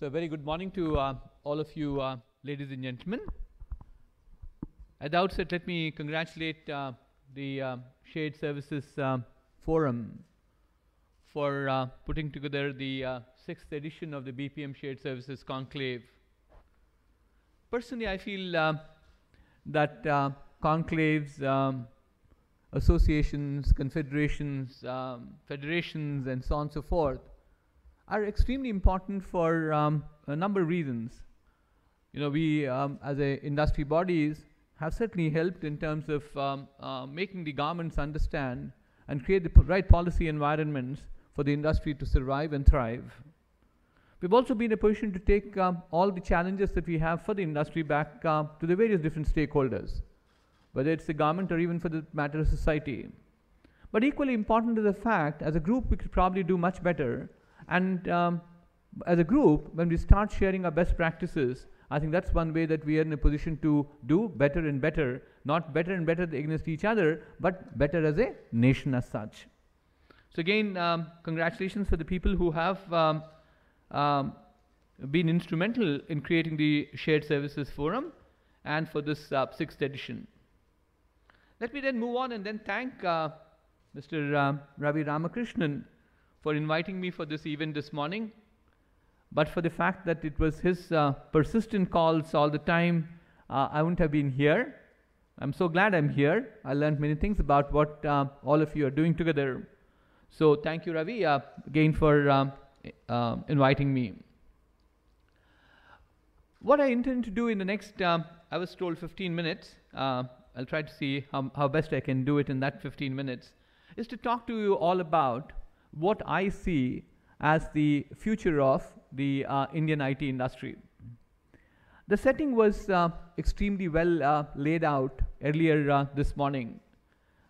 So, very good morning to uh, all of you, uh, ladies and gentlemen. At the outset, let me congratulate uh, the uh, Shared Services um, Forum for uh, putting together the uh, sixth edition of the BPM Shared Services Conclave. Personally, I feel uh, that uh, conclaves, um, associations, confederations, um, federations, and so on and so forth are extremely important for um, a number of reasons. You know, we um, as a industry bodies have certainly helped in terms of um, uh, making the governments understand and create the right policy environments for the industry to survive and thrive. We've also been in a position to take um, all the challenges that we have for the industry back uh, to the various different stakeholders, whether it's the government or even for the matter of society. But equally important is the fact, as a group, we could probably do much better. And um, as a group, when we start sharing our best practices, I think that's one way that we are in a position to do better and better, not better and better against each other, but better as a nation as such. So, again, um, congratulations for the people who have um, um, been instrumental in creating the Shared Services Forum and for this uh, sixth edition. Let me then move on and then thank uh, Mr. um, Ravi Ramakrishnan for inviting me for this event this morning. But for the fact that it was his uh, persistent calls all the time, uh, I wouldn't have been here. I'm so glad I'm here. I learned many things about what uh, all of you are doing together. So thank you, Ravi, uh, again for um, uh, inviting me. What I intend to do in the next, I was told 15 minutes. Uh, I'll try to see how, how best I can do it in that 15 minutes. Is to talk to you all about what I see as the future of the uh, Indian IT industry. The setting was uh, extremely well uh, laid out earlier uh, this morning.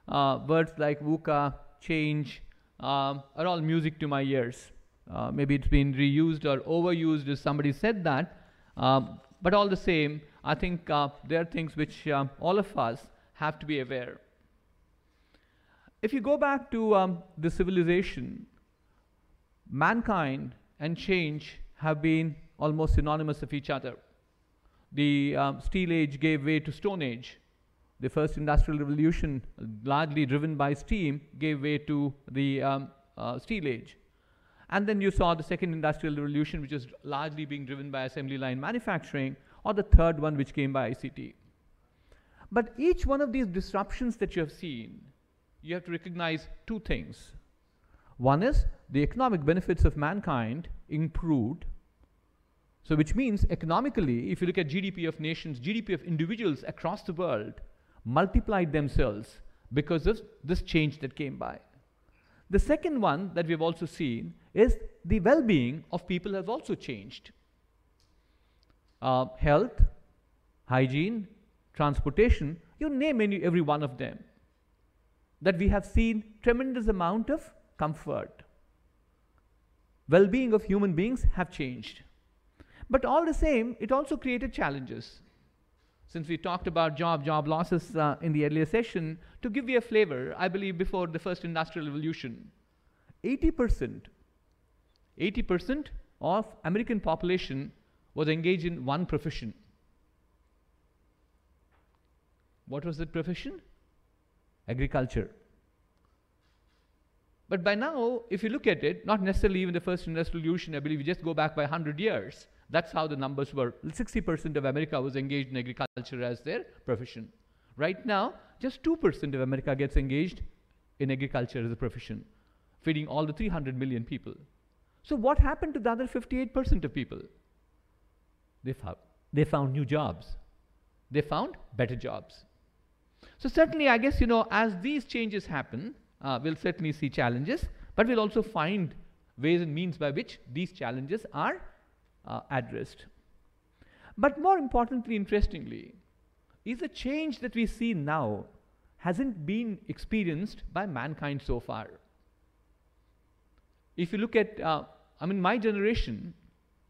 Uh, words like VUCA, change, um, are all music to my ears. Uh, maybe it's been reused or overused as somebody said that. Um, but all the same, I think there are things which all of us have to be aware. If you go back to um, the civilization, mankind and change have been almost synonymous of each other. The um, Steel Age gave way to Stone Age. The first industrial revolution, largely driven by steam, gave way to the um, uh, Steel Age. And then you saw the second industrial revolution, which is largely being driven by assembly line manufacturing, or the third one, which came by ICT. But each one of these disruptions that you have seen, you have to recognize two things. One is the economic benefits of mankind improved. So, which means economically, if you look at GDP of nations, GDP of individuals across the world multiplied themselves because of this change that came by. The second one that we've also seen is the well being of people has also changed. Uh, health, hygiene, transportation, you name any, every one of them. That we have seen tremendous amount of comfort. Well being of human beings have changed. But all the same, it also created challenges. Since we talked about job, job losses uh, in the earlier session, to give you a flavor, I believe before the first industrial revolution, 80%, 80% of American population was engaged in one profession. What was that profession? Agriculture. But by now, if you look at it, not necessarily even the first industrial revolution, I believe you just go back by 100 years. That's how the numbers were. 60% of America was engaged in agriculture as their profession. Right now, just 2% of America gets engaged in agriculture as a profession, feeding all the 300 million people. So, what happened to the other 58% of people? They found, they found new jobs, they found better jobs. So, certainly, I guess, you know, as these changes happen, uh, we'll certainly see challenges, but we'll also find ways and means by which these challenges are uh, addressed. But more importantly, interestingly, is the change that we see now hasn't been experienced by mankind so far. If you look at, uh, I mean, my generation,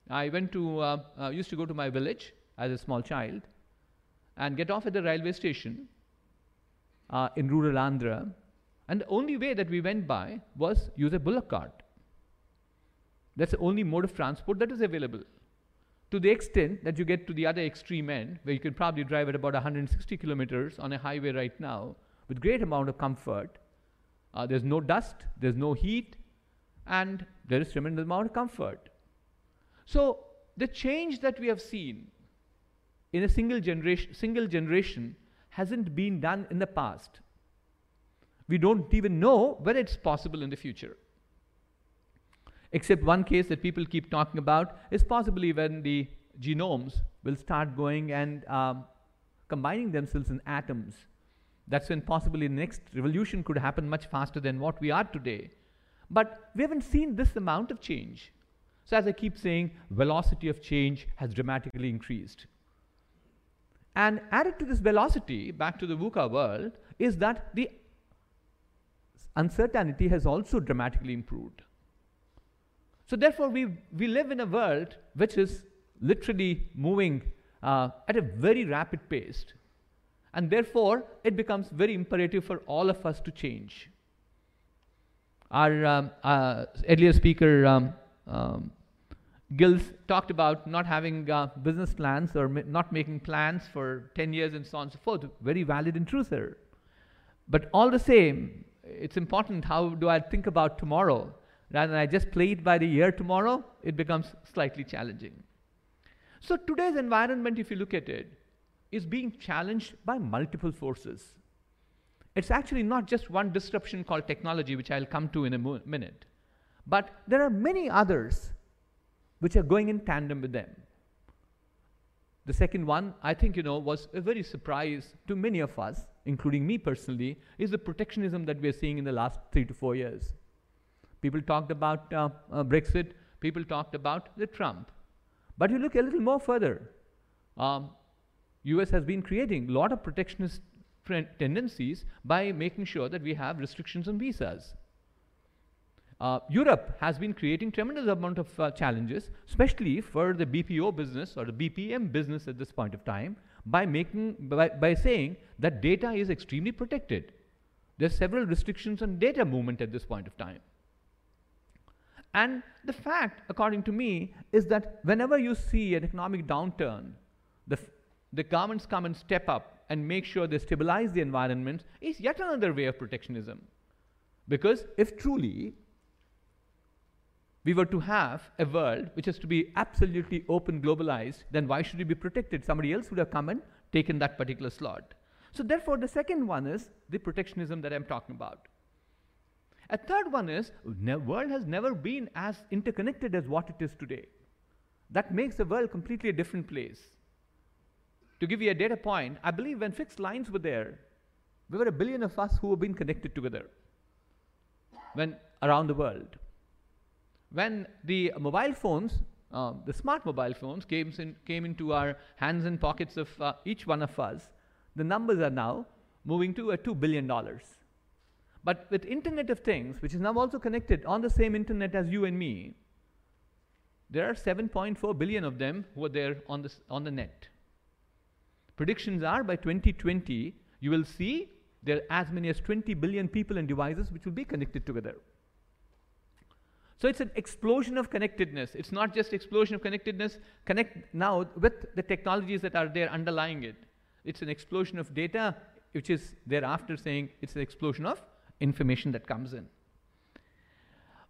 I went to, uh, uh, used to go to my village as a small child and get off at the railway station uh, in rural Andhra. And the only way that we went by was use a bullock cart. That's the only mode of transport that is available. to the extent that you get to the other extreme end, where you can probably drive at about 160 kilometers on a highway right now with great amount of comfort. Uh, there's no dust, there's no heat, and there is tremendous amount of comfort. So the change that we have seen in a single generation, single generation hasn't been done in the past. We don't even know whether it's possible in the future. Except one case that people keep talking about is possibly when the genomes will start going and um, combining themselves in atoms. That's when possibly the next revolution could happen much faster than what we are today. But we haven't seen this amount of change. So as I keep saying, velocity of change has dramatically increased. And added to this velocity, back to the VUCA world, is that the uncertainty has also dramatically improved. So therefore, we, we live in a world which is literally moving uh, at a very rapid pace. And therefore, it becomes very imperative for all of us to change. Our um, uh, earlier speaker, um, um, Gills, talked about not having uh, business plans or ma not making plans for 10 years and so on and so forth. Very valid and true, sir. But all the same, it's important how do I think about tomorrow? rather than I just play it by the year tomorrow, it becomes slightly challenging. So today's environment, if you look at it, is being challenged by multiple forces. It's actually not just one disruption called technology, which I'll come to in a minute, but there are many others which are going in tandem with them. The second one, I think, you know, was a very surprise to many of us, including me personally, is the protectionism that we're seeing in the last three to four years. People talked about uh, uh, Brexit. People talked about the Trump. But you look a little more further. Um, US has been creating a lot of protectionist tendencies by making sure that we have restrictions on visas. Uh, Europe has been creating tremendous amount of uh, challenges, especially for the BPO business or the BPM business at this point of time, by making by, by saying that data is extremely protected. There's several restrictions on data movement at this point of time. And the fact, according to me, is that whenever you see an economic downturn, the, the governments come and step up and make sure they stabilize the environment is yet another way of protectionism. Because if truly we were to have a world which is to be absolutely open, globalized, then why should we be protected? Somebody else would have come and taken that particular slot. So, therefore, the second one is the protectionism that I'm talking about. A third one is the world has never been as interconnected as what it is today. That makes the world completely a different place. To give you a data point, I believe when fixed lines were there, there were a billion of us who have been connected together when around the world. When the mobile phones, uh, the smart mobile phones came, in, came into our hands and pockets of uh, each one of us, the numbers are now moving to a $2 billion. But with Internet of Things, which is now also connected on the same internet as you and me, there are 7.4 billion of them who are there on, this, on the net. Predictions are by 2020, you will see there are as many as 20 billion people and devices which will be connected together. So it's an explosion of connectedness. It's not just explosion of connectedness, connect now with the technologies that are there underlying it. It's an explosion of data, which is thereafter saying it's an explosion of information that comes in.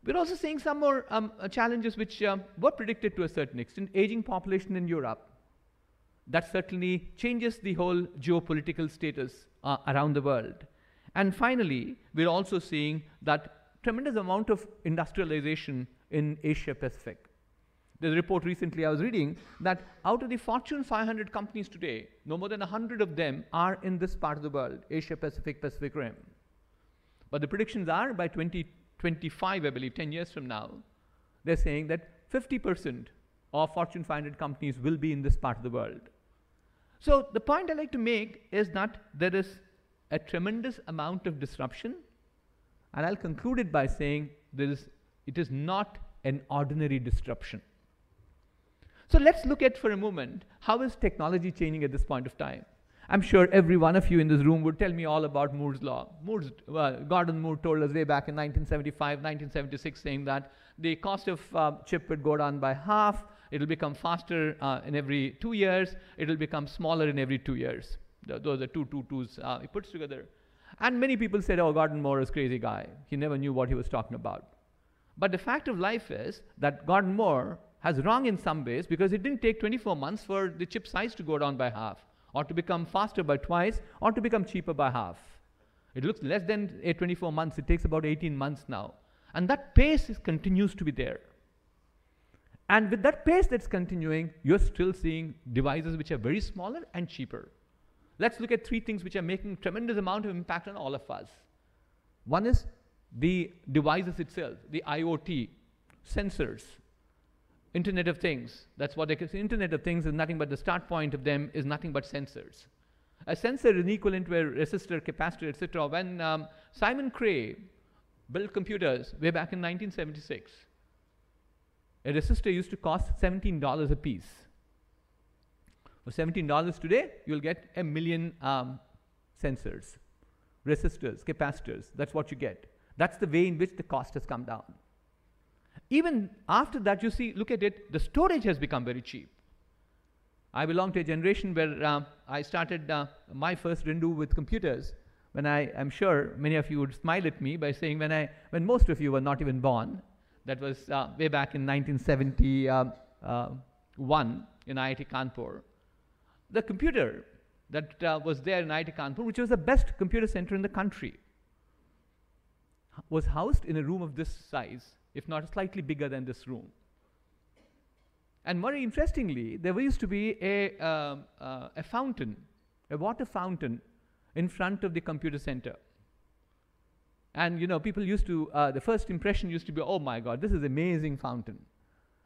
We're also seeing some more um, uh, challenges which um, were predicted to a certain extent. Aging population in Europe. That certainly changes the whole geopolitical status uh, around the world. And finally, we're also seeing that tremendous amount of industrialization in Asia Pacific. There's a report recently I was reading that out of the Fortune 500 companies today, no more than 100 of them are in this part of the world, Asia Pacific, Pacific Rim. But the predictions are by 2025, I believe, 10 years from now, they're saying that 50% of Fortune 500 companies will be in this part of the world. So the point I like to make is that there is a tremendous amount of disruption, and I'll conclude it by saying is, it is not an ordinary disruption. So let's look at for a moment how is technology changing at this point of time. I'm sure every one of you in this room would tell me all about Moore's law. Moore's, Gordon Moore told us way back in 1975, 1976, saying that the cost of uh, chip would go down by half, it'll become faster uh, in every two years, it'll become smaller in every two years. The, those are two two twos uh, he puts together. And many people said, oh, Gordon Moore is a crazy guy. He never knew what he was talking about. But the fact of life is that Gordon Moore has wrong in some ways because it didn't take 24 months for the chip size to go down by half, or to become faster by twice, or to become cheaper by half. It looks less than 24 months, it takes about 18 months now. And that pace is, continues to be there. And with that pace that's continuing, you're still seeing devices which are very smaller and cheaper. Let's look at three things which are making tremendous amount of impact on all of us. One is the devices itself, the IoT, sensors, Internet of Things. That's what they say. Internet of Things is nothing but the start point of them is nothing but sensors. A sensor is equivalent to a resistor, capacitor, etc. When um, Seymour Cray built computers way back in 1976, a resistor used to cost $17 a piece. For $17 today, you'll get a million um, sensors, resistors, capacitors. That's what you get. That's the way in which the cost has come down. Even after that, you see, look at it, the storage has become very cheap. I belong to a generation where uh, I started uh, my first rindu with computers when I am sure many of you would smile at me by saying when, I, when most of you were not even born, that was uh, way back in 1971 uh, in IIT Kanpur. The computer that uh, was there in IIT Kanpur, which was the best computer center in the country, was housed in a room of this size, if not slightly bigger than this room. And very interestingly, there used to be a, um, uh, a fountain, a water fountain in front of the computer center. And you know, people used to, uh, the first impression used to be, oh my God, this is amazing fountain.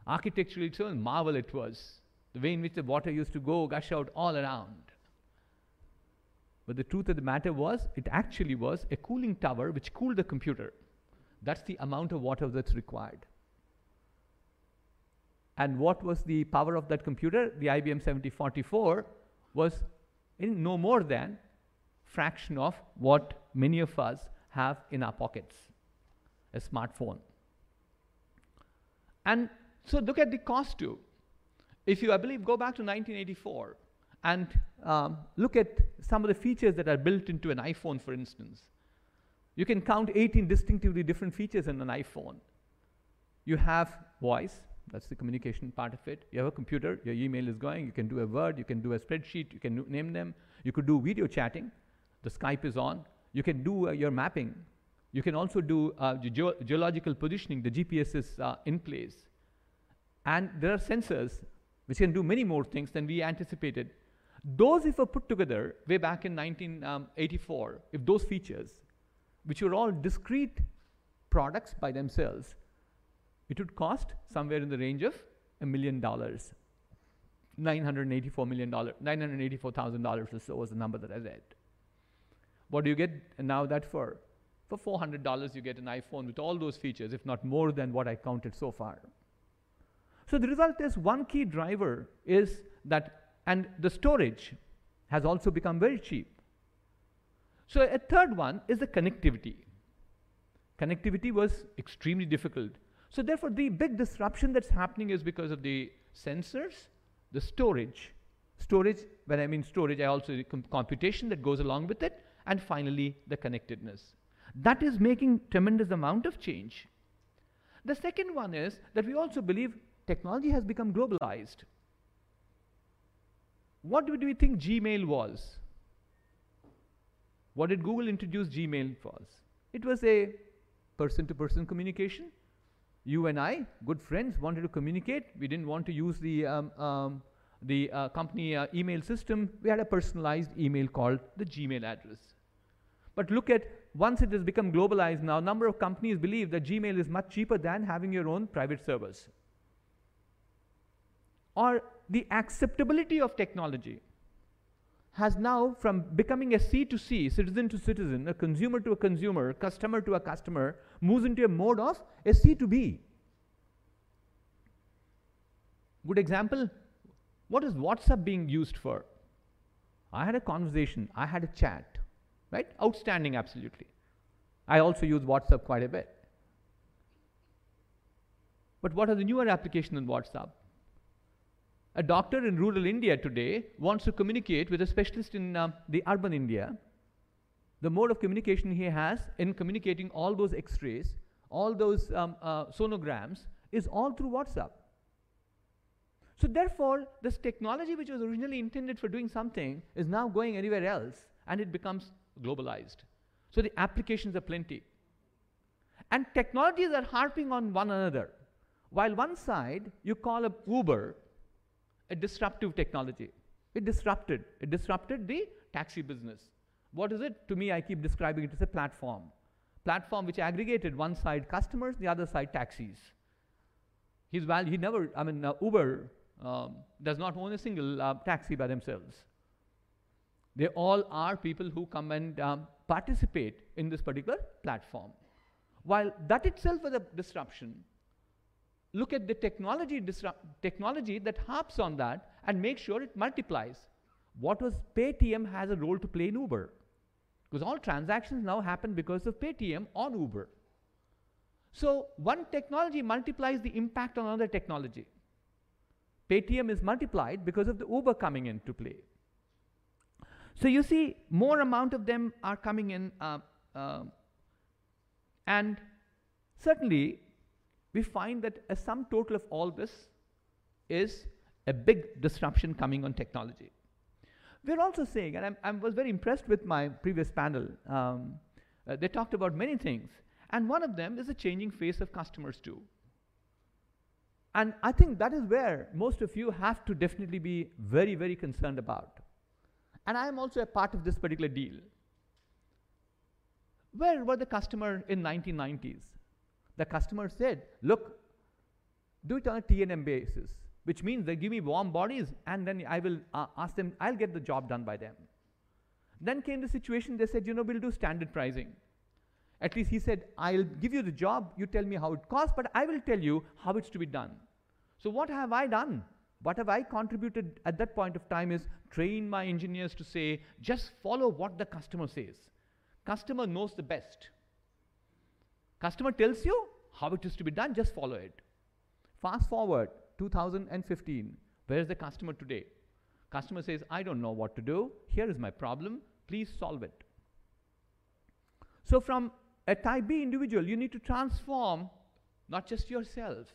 Architecturally, it's a marvel it was. The way in which the water used to go, gush out all around. But the truth of the matter was, it actually was a cooling tower which cooled the computer. That's the amount of water that's required. And what was the power of that computer? The IBM 7044 was no more than fraction of what many of us have in our pockets a smartphone. And so look at the cost too. If you, I believe, go back to 1984 and um, look at some of the features that are built into an iPhone, for instance, you can count 18 distinctively different features in an iPhone. You have voice, that's the communication part of it. You have a computer, your email is going, you can do a Word, you can do a spreadsheet, you can name them. You could do video chatting, the Skype is on. You can do uh, your mapping. You can also do uh, ge geological positioning, the GPS is uh, in place. And there are sensors which can do many more things than we anticipated. Those, if were put together way back in 1984, um, if those features, which were all discrete products by themselves, it would cost somewhere in the range of a million dollars. $984 million, $984,000 or so was the number that I read. What do you get now that for? For $400, you get an iPhone with all those features, if not more than what I counted so far. So the result is one key driver is that, and the storage has also become very cheap. So a third one is the connectivity. Connectivity was extremely difficult. So therefore, the big disruption that's happening is because of the sensors, the storage. Storage, when I mean storage, I also com computation that goes along with it, and finally, the connectedness. That is making tremendous amount of change. The second one is that we also believe technology has become globalized. What do we think Gmail was? What did Google introduce Gmail for? It was a person to person communication you and I, good friends, wanted to communicate. We didn't want to use the, um, um, the uh, company uh, email system. We had a personalized email called the Gmail address. But look at, once it has become globalized now, number of companies believe that Gmail is much cheaper than having your own private servers. Or the acceptability of technology has now, from becoming a C to C, citizen to citizen, a consumer to a consumer, customer to a customer, moves into a mode of a C to B. Good example what is WhatsApp being used for? I had a conversation, I had a chat, right? Outstanding, absolutely. I also use WhatsApp quite a bit. But what are the newer applications in WhatsApp? A doctor in rural India today wants to communicate with a specialist in um, the urban India, the mode of communication he has in communicating all those x-rays, all those um, uh, sonograms is all through WhatsApp. So therefore, this technology which was originally intended for doing something is now going anywhere else and it becomes globalized. So the applications are plenty. And technologies are harping on one another. While one side you call a Uber a disruptive technology. It disrupted. It disrupted the taxi business. What is it? To me, I keep describing it as a platform. Platform which aggregated one side customers, the other side taxis. He's val- he never, I mean, uh, Uber um, does not own a single uh, taxi by themselves. They all are people who come and um, participate in this particular platform. While that itself was a disruption, look at the technology, technology that harps on that and make sure it multiplies. What was Paytm has a role to play in Uber? Because all transactions now happen because of Paytm on Uber. So one technology multiplies the impact on another technology. Paytm is multiplied because of the Uber coming into play. So you see, more amount of them are coming in, uh, uh, and certainly we find that a sum total of all this is a big disruption coming on technology. We're also saying, and i was very impressed with my previous panel, um, uh, they talked about many things, and one of them is the changing face of customers too. And I think that is where most of you have to definitely be very, very concerned about. And I am also a part of this particular deal. Where were the customer in 1990s? The customer said, look, do it on a T&M basis, which means they give me warm bodies and then I will uh, ask them, I'll get the job done by them. Then came the situation, they said, you know, we'll do standard pricing. At least he said, I'll give you the job, you tell me how it costs, but I will tell you how it's to be done. So what have I done? What have I contributed at that point of time is train my engineers to say, just follow what the customer says. Customer knows the best. Customer tells you how it is to be done, just follow it. Fast forward 2015, where is the customer today? Customer says, I don't know what to do. Here is my problem. Please solve it. So from a type B individual, you need to transform not just yourself,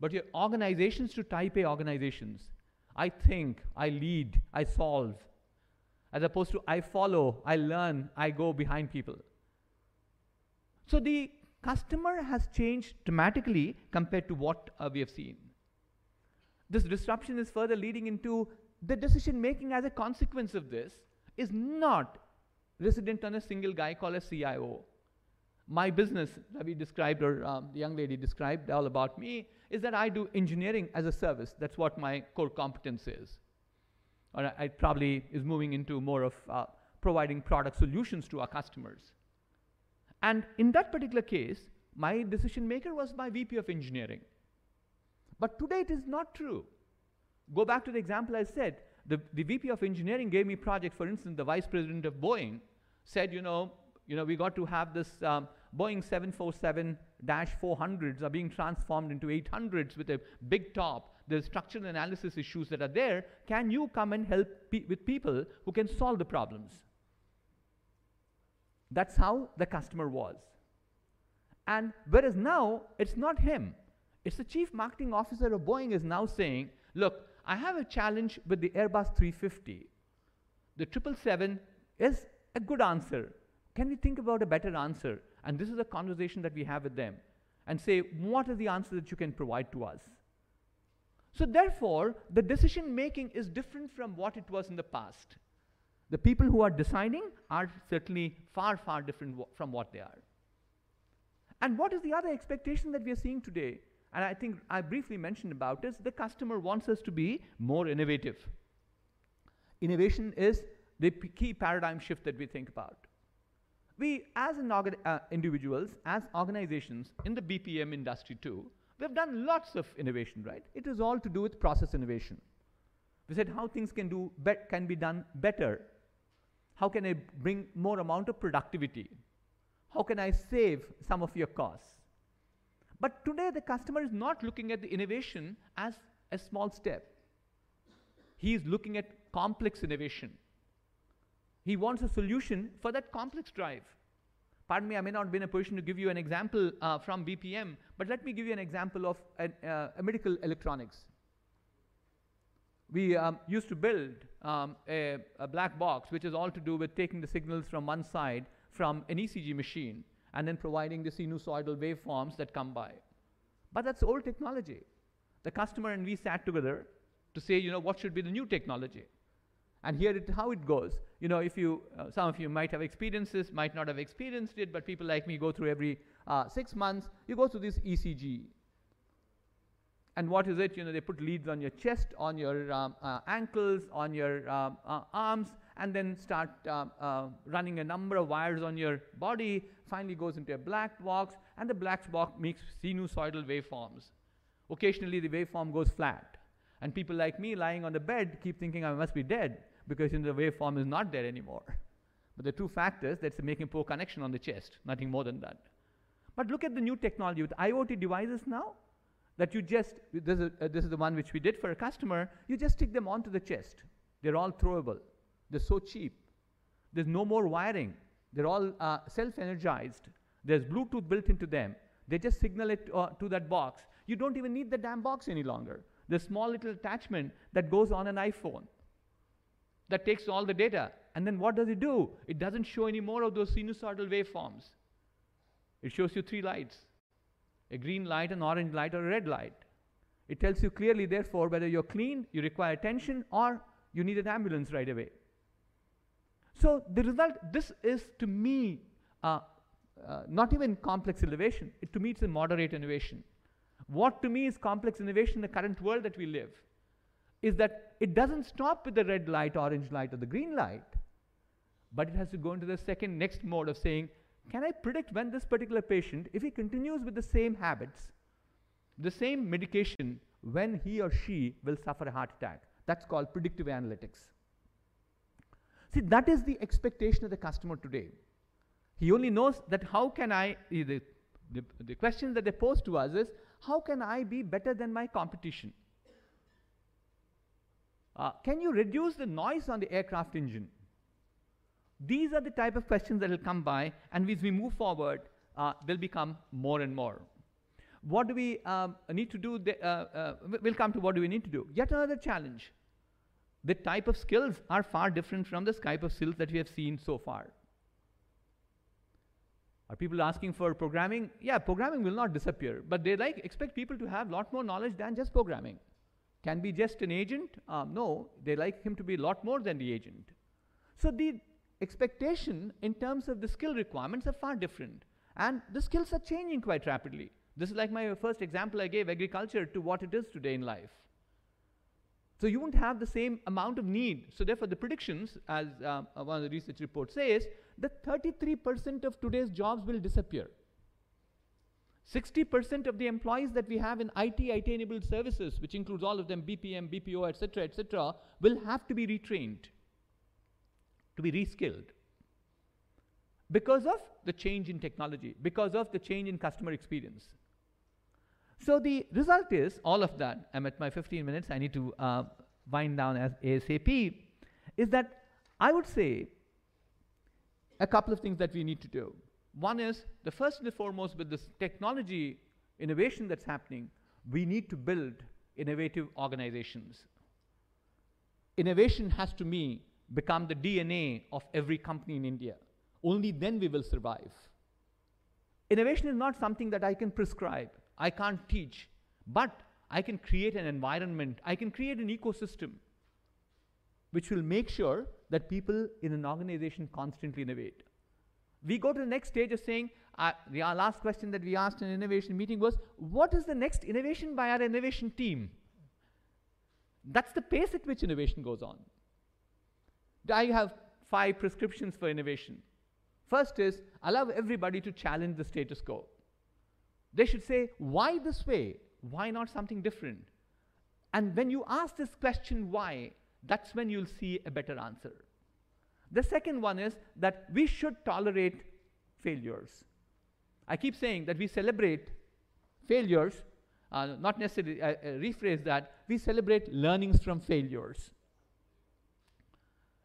but your organizations to type A organizations. I think, I lead, I solve, as opposed to I follow, I learn, I go behind people. So the customer has changed dramatically compared to what uh, we have seen. This disruption is further leading into the decision making as a consequence of this is not resident on a single guy called a CIO. My business, Ravi described, or um, the young lady described all about me, is that I do engineering as a service. That's what my core competence is. Or I probably is moving into more of uh, providing product solutions to our customers. And in that particular case, my decision maker was my VP of engineering. But today it is not true. Go back to the example I said. The, the VP of engineering gave me project, for instance, the vice president of Boeing said, you know, you know, we got to have this um, Boeing 747-400s are being transformed into 800s with a big top. There's structural analysis issues that are there. Can you come and help pe with people who can solve the problems? That's how the customer was. And whereas now, it's not him. It's the chief marketing officer of Boeing is now saying, look, I have a challenge with the Airbus 350. The 777 is a good answer. Can we think about a better answer? And this is a conversation that we have with them and say, what is the answer that you can provide to us? So therefore, the decision making is different from what it was in the past. The people who are deciding are certainly far, far different from what they are. And what is the other expectation that we are seeing today? And I think I briefly mentioned about is the customer wants us to be more innovative. Innovation is the key paradigm shift that we think about. We, as uh, individuals, as organizations in the BPM industry too, we've done lots of innovation, right? It is all to do with process innovation. We said how things can, do can be done better how can I bring more amount of productivity? How can I save some of your costs? But today the customer is not looking at the innovation as a small step. he is looking at complex innovation. He wants a solution for that complex drive. Pardon me, I may not be in a position to give you an example uh, from BPM, but let me give you an example of a, uh, medical electronics. We um, used to build um, a, a black box, which is all to do with taking the signals from one side from an ECG machine and then providing the sinusoidal waveforms that come by. But that's old technology. The customer and we sat together to say, you know, what should be the new technology? And here it, how it goes. You know, if you, uh, some of you might have experiences, might not have experienced it, but people like me go through every uh, six months, you go through this ECG. And what is it? You know, they put leads on your chest, on your um, uh, ankles, on your um, uh, arms, and then start uh, uh, running a number of wires on your body. Finally, goes into a black box, and the black box makes sinusoidal waveforms. Occasionally, the waveform goes flat. And people like me lying on the bed keep thinking I must be dead because you know, the waveform is not there anymore. But the two factors that's making poor connection on the chest, nothing more than that. But look at the new technology with IoT devices now that you just, this is, uh, this is the one which we did for a customer, you just stick them onto the chest. They're all throwable. They're so cheap. There's no more wiring. They're all uh, self energized. There's Bluetooth built into them. They just signal it uh, to that box. You don't even need the damn box any longer. The small little attachment that goes on an iPhone that takes all the data. And then what does it do? It doesn't show any more of those sinusoidal waveforms. It shows you three lights a green light, an orange light, or a red light. It tells you clearly, therefore, whether you're clean, you require attention, or you need an ambulance right away. So the result, this is to me uh, uh, not even complex innovation. It, to me, it's a moderate innovation. What to me is complex innovation in the current world that we live is that it doesn't stop with the red light, orange light, or the green light, but it has to go into the second next mode of saying, can I predict when this particular patient, if he continues with the same habits, the same medication, when he or she will suffer a heart attack? That's called predictive analytics. See, that is the expectation of the customer today. He only knows that how can I, the, the, the question that they pose to us is, how can I be better than my competition? Uh, can you reduce the noise on the aircraft engine? These are the type of questions that will come by, and as we move forward, uh, they'll become more and more. What do we um, need to do? The, uh, uh, we'll come to what do we need to do. Yet another challenge. The type of skills are far different from the type of skills that we have seen so far. Are people asking for programming? Yeah, programming will not disappear, but they like expect people to have a lot more knowledge than just programming. Can be just an agent? Um, no, they like him to be a lot more than the agent. So the expectation in terms of the skill requirements are far different, and the skills are changing quite rapidly. This is like my first example I gave agriculture to what it is today in life. So you won't have the same amount of need. So therefore, the predictions, as uh, one of the research reports says, that 33% of today's jobs will disappear. 60% of the employees that we have in IT, IT-enabled services, which includes all of them, BPM, BPO, etc., etc., will have to be retrained, to be reskilled, because of the change in technology, because of the change in customer experience. So the result is all of that. I'm at my 15 minutes. I need to uh, wind down as ASAP. Is that I would say a couple of things that we need to do. One is the first and the foremost with this technology innovation that's happening, we need to build innovative organizations. Innovation has to me become the DNA of every company in India. Only then we will survive. Innovation is not something that I can prescribe. I can't teach, but I can create an environment, I can create an ecosystem which will make sure that people in an organization constantly innovate. We go to the next stage of saying, uh, last question that we asked in an innovation meeting was, what is the next innovation by our innovation team? That's the pace at which innovation goes on. I have five prescriptions for innovation. First is allow everybody to challenge the status quo. They should say, why this way? Why not something different? And when you ask this question, why, that's when you'll see a better answer. The second one is that we should tolerate failures. I keep saying that we celebrate failures, uh, not necessarily uh, rephrase that, we celebrate learnings from failures.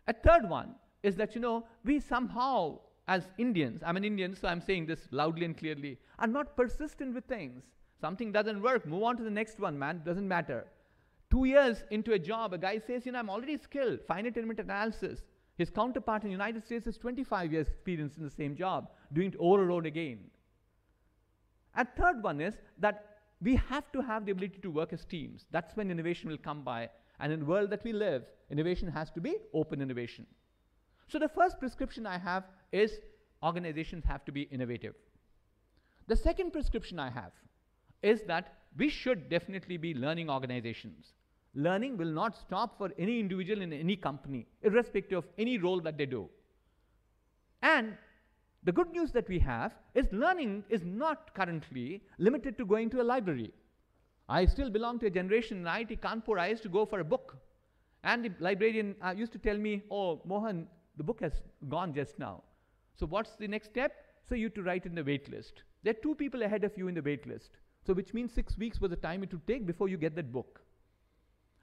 A third one is that, you know, we somehow, as Indians, I'm an Indian, so I'm saying this loudly and clearly, are not persistent with things. Something doesn't work, move on to the next one, man, doesn't matter. Two years into a job, a guy says, you know, I'm already skilled, finite element analysis. His counterpart in the United States has 25 years experience in the same job, doing it over and over again. And third one is that we have to have the ability to work as teams. That's when innovation will come by. And in the world that we live, innovation has to be open innovation. So the first prescription I have is organizations have to be innovative. The second prescription I have is that we should definitely be learning organizations. Learning will not stop for any individual in any company, irrespective of any role that they do. And the good news that we have is learning is not currently limited to going to a library. I still belong to a generation in IIT Kanpur. I used to go for a book. And the librarian uh, used to tell me, Oh, Mohan, the book has gone just now. So, what's the next step? So, you have to write in the wait list. There are two people ahead of you in the wait list. So, which means six weeks was the time it would take before you get that book.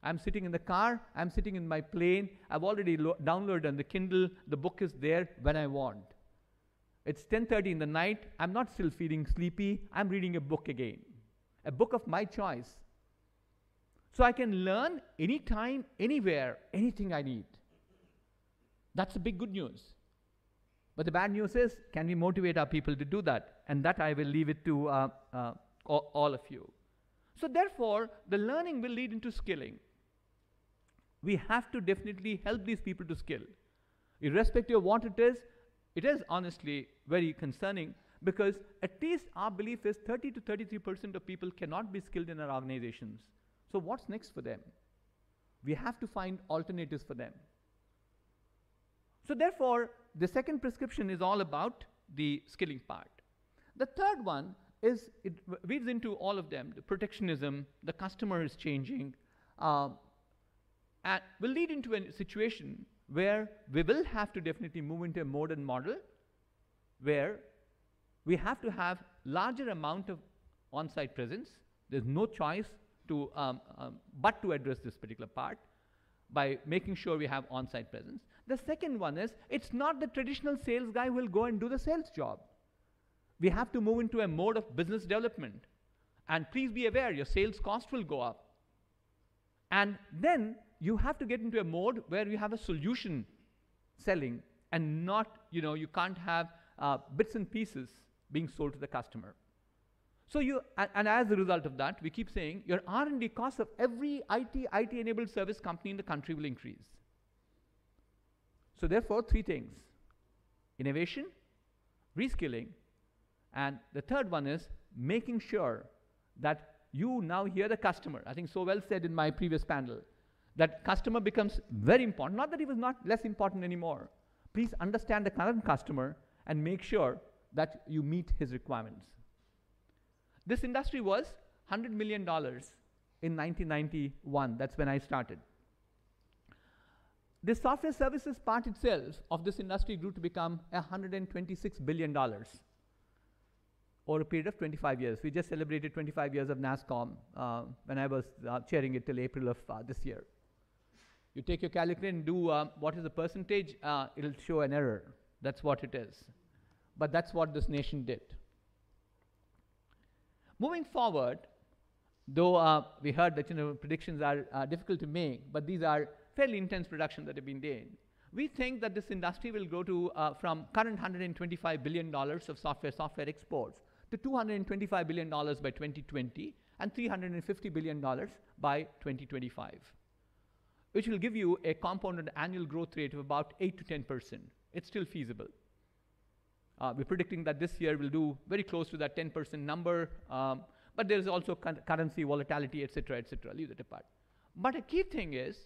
I'm sitting in the car, I'm sitting in my plane, I've already lo- downloaded on the Kindle, the book is there when I want. It's 10:30 in the night, I'm not still feeling sleepy, I'm reading a book again. A book of my choice. So I can learn anytime, anywhere, anything I need. That's the big good news. But the bad news is, can we motivate our people to do that? And that I will leave it to uh, uh, all of you. So, therefore, the learning will lead into skilling. We have to definitely help these people to skill. Irrespective of what it is, it is honestly very concerning because at least our belief is 30 to 33% of people cannot be skilled in our organizations. So, what's next for them? We have to find alternatives for them. So, therefore, the second prescription is all about the skilling part. The third one is it weaves into all of them the protectionism, the customer is changing, uh, and will lead into a situation where we will have to definitely move into a modern model where we have to have larger amount of on-site presence. There's no choice to, um, um, but to address this particular part by making sure we have on-site presence. The second one is it's not the traditional sales guy who will go and do the sales job. We have to move into a mode of business development. And please be aware, your sales cost will go up. And then you have to get into a mode where you have a solution selling and not, you know, you can't have uh, bits and pieces being sold to the customer. So you, and, as a result of that, we keep saying your R&D costs of every IT, IT-enabled service company in the country will increase. So therefore, three things: innovation, reskilling, and the third one is making sure that you now hear the customer. I think so well said in my previous panel that customer becomes very important. Not that he was not less important anymore. Please understand the current customer and make sure that you meet his requirements. This industry was $100 million in 1991. That's when I started. The software services part itself of this industry grew to become $126 billion over a period of 25 years. We just celebrated 25 years of NASSCOM uh, when I was uh, chairing it till April of uh, this year. You take your calculator and do uh, what is the percentage, uh, it'll show an error. That's what it is. But that's what this nation did. Moving forward, though uh, we heard that you know predictions are difficult to make, but these are fairly intense predictions that have been made. We think that this industry will grow to from current 125 billion dollars of software software exports to $225 billion by 2020 and $350 billion by 2025, which will give you a compounded annual growth rate of about 8 to 10%. It's still feasible. Uh, we're predicting that this year we'll do very close to that 10% number, um, but there's also currency volatility, et cetera, et cetera. Leave that apart. But a key thing is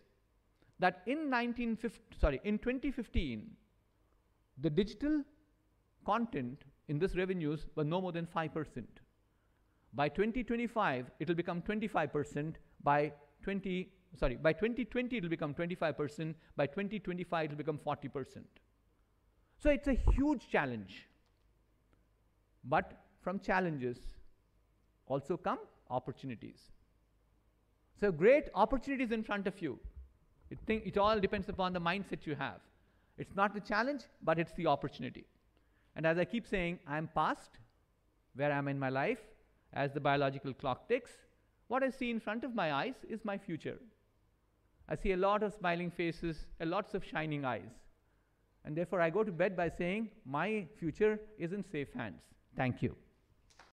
that in 1950, sorry, in 2015, the digital content in this revenues were no more than 5%. By 2025, it will become 25%. By 20, sorry, by 2020, it will become 25%. By 2025, it will become 40%. So it's a huge challenge. But from challenges also come opportunities. So great opportunities in front of you. It, think, it all depends upon the mindset you have. It's not the challenge, but it's the opportunity. And as I keep saying, I'm past where I'm in my life as the biological clock ticks. What I see in front of my eyes is my future. I see a lot of smiling faces, a lots of shining eyes. And therefore, I go to bed by saying, My future is in safe hands. Thank you.